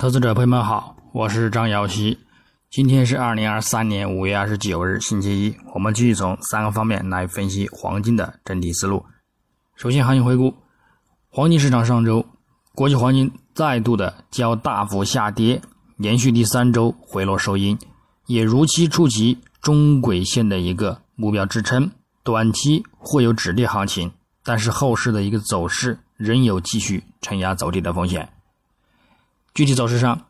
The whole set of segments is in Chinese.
投资者朋友们好，我是张瑶希。今天是二零二三年五月二十九日，星期一。我们继续从三个方面来分析黄金的整体思路。首先，行情回顾：黄金市场上周，国际黄金再度的较大幅下跌，连续第三周回落收阴，也如期触及中轨线的一个目标支撑，短期会有止跌行情，但是后市的一个走势仍有继续承压走低的风险。具体走势上，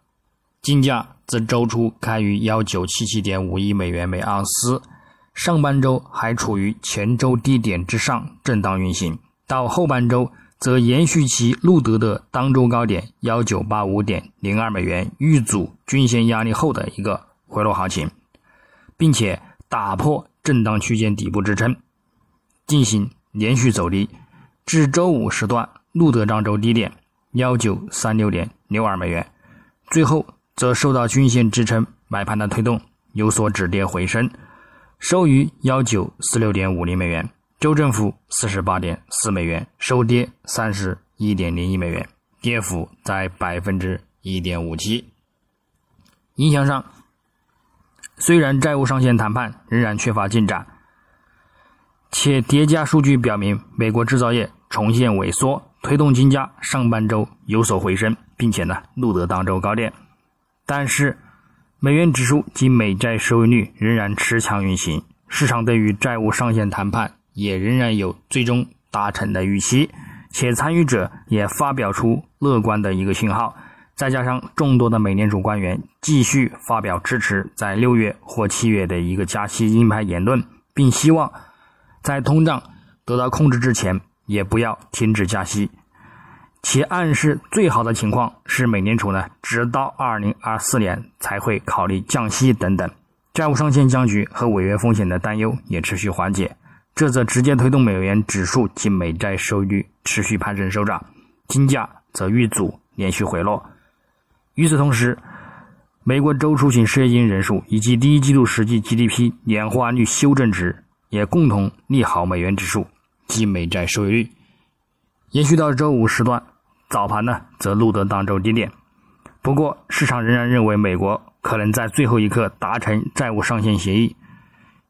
金价自周初开于幺九七七点五一美元每盎司，上半周还处于前周低点之上震荡运行，到后半周则延续其录得的当周高点幺九八五点零二美元遇阻均线压力后的一个回落行情，并且打破震荡区间底部支撑，进行连续走低，至周五时段录得当周低点。幺九三六点六二美元，最后则受到均线支撑买盘的推动，有所止跌回升，收于幺九四六点五零美元，周振幅四十八点四美元，收跌三十一点零一美元，跌幅在百分之一点五七。影响上，虽然债务上限谈判仍然缺乏进展，且叠加数据表明美国制造业重现萎缩。推动金价上半周有所回升，并且呢录得当周高点，但是美元指数及美债收益率仍然持强运行，市场对于债务上限谈判也仍然有最终达成的预期，且参与者也发表出乐观的一个信号，再加上众多的美联储官员继续发表支持在六月或七月的一个加息鹰派言论，并希望在通胀得到控制之前。也不要停止加息，其暗示最好的情况是美联储呢，直到二零二四年才会考虑降息等等。债务上限僵局和违约风险的担忧也持续缓解，这则直接推动美元指数及美债收益率持续攀升收涨，金价则遇阻连续回落。与此同时，美国周出行失业金人数以及第一季度实际 GDP 年化率修正值也共同利好美元指数。及美债收益率延续到周五时段，早盘呢则录得当周低点。不过，市场仍然认为美国可能在最后一刻达成债务上限协议，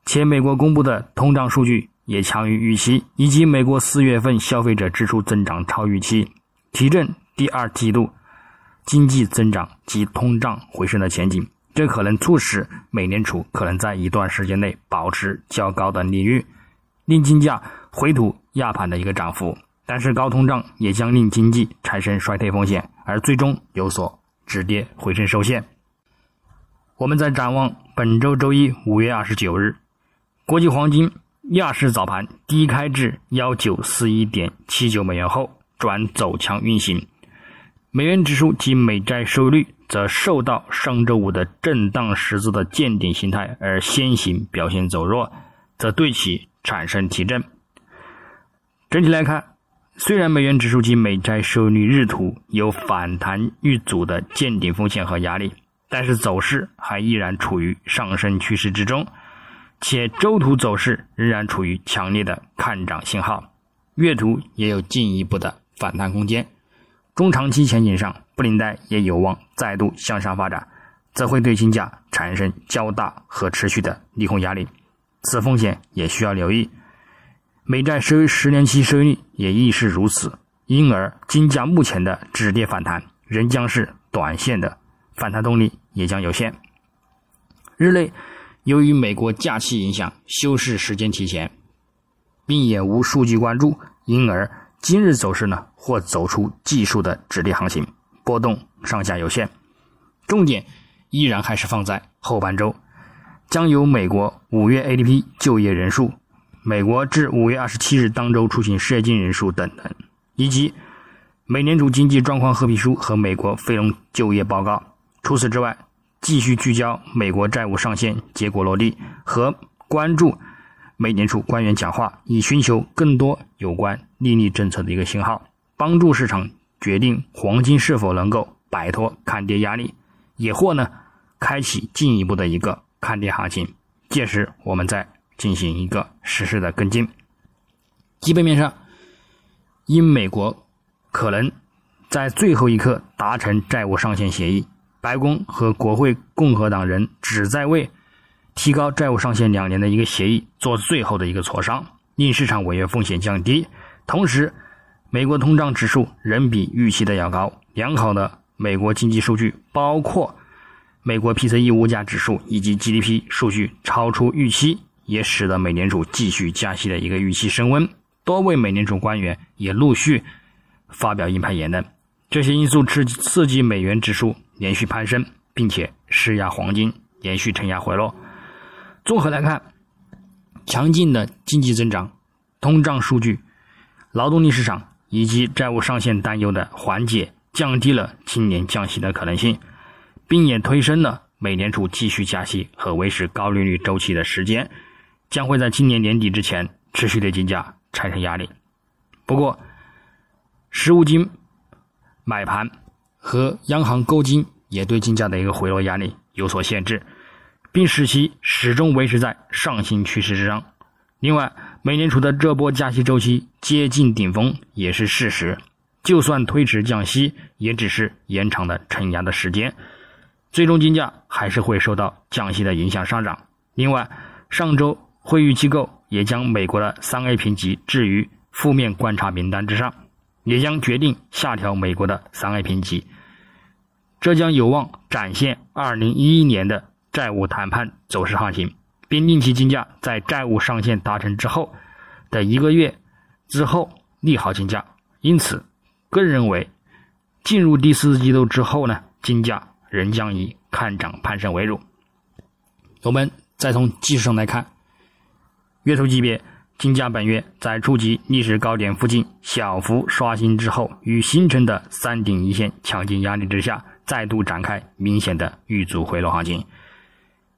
且美国公布的通胀数据也强于预期，以及美国四月份消费者支出增长超预期，提振第二季度经济增长及通胀回升的前景。这可能促使美联储可能在一段时间内保持较高的利率。令金价回吐亚盘的一个涨幅，但是高通胀也将令经济产生衰退风险，而最终有所止跌回升受限。我们在展望本周周一五月二十九日，国际黄金亚市早盘低开至幺九四一点七九美元后转走强运行，美元指数及美债收益率则受到上周五的震荡十字的见顶形态而先行表现走弱，则对其。产生提振。整体来看，虽然美元指数及美债收益率日图有反弹遇阻的见顶风险和压力，但是走势还依然处于上升趋势之中，且周图走势仍然处于强烈的看涨信号，月图也有进一步的反弹空间。中长期前景上，布林带也有望再度向上发展，则会对金价产生较大和持续的利空压力。此风险也需要留意，美债收十年期收益率也亦是如此，因而金价目前的止跌反弹仍将是短线的反弹动力也将有限。日内由于美国假期影响，休市时间提前，并也无数据关注，因而今日走势呢或走出技术的止跌行情，波动上下有限，重点依然还是放在后半周。将由美国五月 ADP 就业人数、美国至五月二十七日当周出行失业金人数等等，以及美联储经济状况褐皮书和美国非农就业报告。除此之外，继续聚焦美国债务上限结果落地和关注美联储官员讲话，以寻求更多有关利率政策的一个信号，帮助市场决定黄金是否能够摆脱看跌压力，也或呢开启进一步的一个。看跌行情，届时我们再进行一个实时的跟进。基本面上，因美国可能在最后一刻达成债务上限协议。白宫和国会共和党人只在为提高债务上限两年的一个协议做最后的一个磋商，令市场违约风险降低。同时，美国通胀指数仍比预期的要高。良好的美国经济数据，包括美国 PCE 物价指数以及 GDP 数据超出预期，也使得美联储继续加息的一个预期升温。多位美联储官员也陆续发表鹰派言论，这些因素刺刺激美元指数连续攀升，并且施压黄金连续承压回落。综合来看，强劲的经济增长、通胀数据、劳动力市场以及债务上限担忧的缓解，降低了今年降息的可能性，并也推升了美联储继续加息和维持高利率周期的时间，将会在今年年底之前持续对金价。产生压力。不过，实物金买盘和央行购金也对金价的一个回落压力有所限制，并使其始终维持在上行趋势之上。另外，美联储的这波加息周期接近顶峰也是事实，就算推迟降息，也只是延长了承压的时间，最终金价还是会受到降息的影响上涨。另外，上周会议机构。也将美国的三 A 评级置于负面观察名单之上，也将决定下调美国的三 A 评级，这将有望展现2011年的债务谈判走势行情，并令其金价在债务上限达成之后的一个月之后利好金价。因此，个人认为，进入第四季度之后呢，金价仍将以看涨攀升为主。我们再从技术上来看。月头级别，金价本月在触及历史高点附近小幅刷新之后，与形成的三顶一线强劲压力之下，再度展开明显的遇阻回落行情。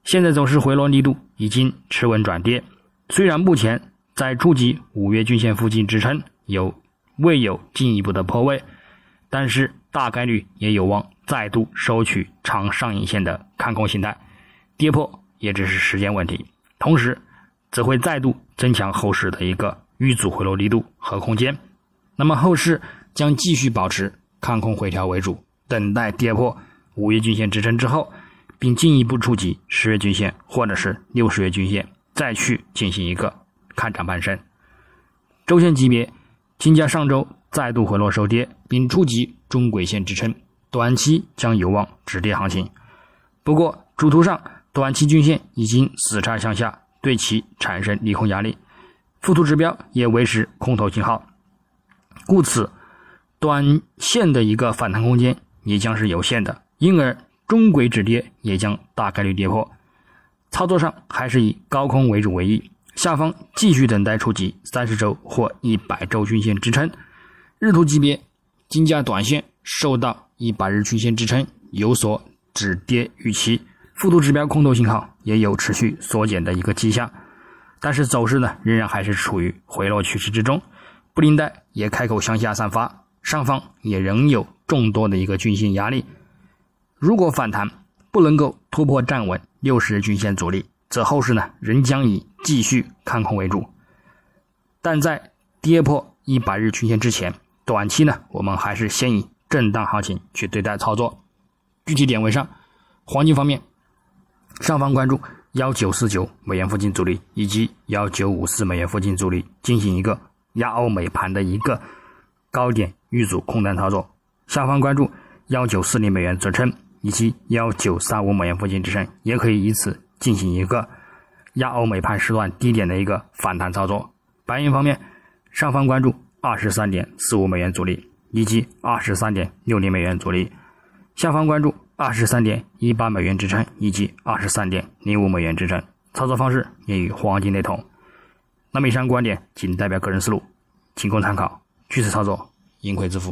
现在走势回落力度已经持稳转跌，虽然目前在触及五月均线附近支撑有未有进一步的破位，但是大概率也有望再度收取长上影线的看空形态，跌破也只是时间问题。同时，则会再度增强后市的一个遇阻回落力度和空间，那么后市将继续保持看空回调为主，等待跌破五月均线支撑之后，并进一步触及十月均线或者是六十月均线，再去进行一个看涨攀升。周线级别，金价上周再度回落收跌，并触及中轨线支撑，短期将有望止跌行情。不过主图上，短期均线已经死叉向下。对其产生利空压力，附图指标也维持空头信号，故此，短线的一个反弹空间也将是有限的，因而中轨止跌也将大概率跌破。操作上还是以高空为主为宜，下方继续等待触及三十周或一百周均线支撑。日图级别，金价短线受到一百日均线支撑，有所止跌预期。附图指标空头信号也有持续缩减的一个迹象，但是走势呢仍然还是处于回落趋势之中，布林带也开口向下散发，上方也仍有众多的一个均线压力。如果反弹不能够突破站稳六十日均线阻力，则后市呢仍将以继续看空为主。但在跌破一百日均线之前，短期呢我们还是先以震荡行情去对待操作。具体点位上，黄金方面。上方关注幺九四九美元附近阻力以及幺九五四美元附近阻力，进行一个压欧美盘的一个高点遇阻空单操作。下方关注幺九四零美元支撑以及幺九三五美元附近支撑，也可以以此进行一个压欧美盘时段低点的一个反弹操作。白银方面，上方关注二十三点四五美元阻力以及二十三点六零美元阻力，下方关注。二十三点一八美元支撑以及二十三点零五美元支撑，操作方式也与黄金类同。那么以上观点仅代表个人思路，仅供参考，据此操作，盈亏自负。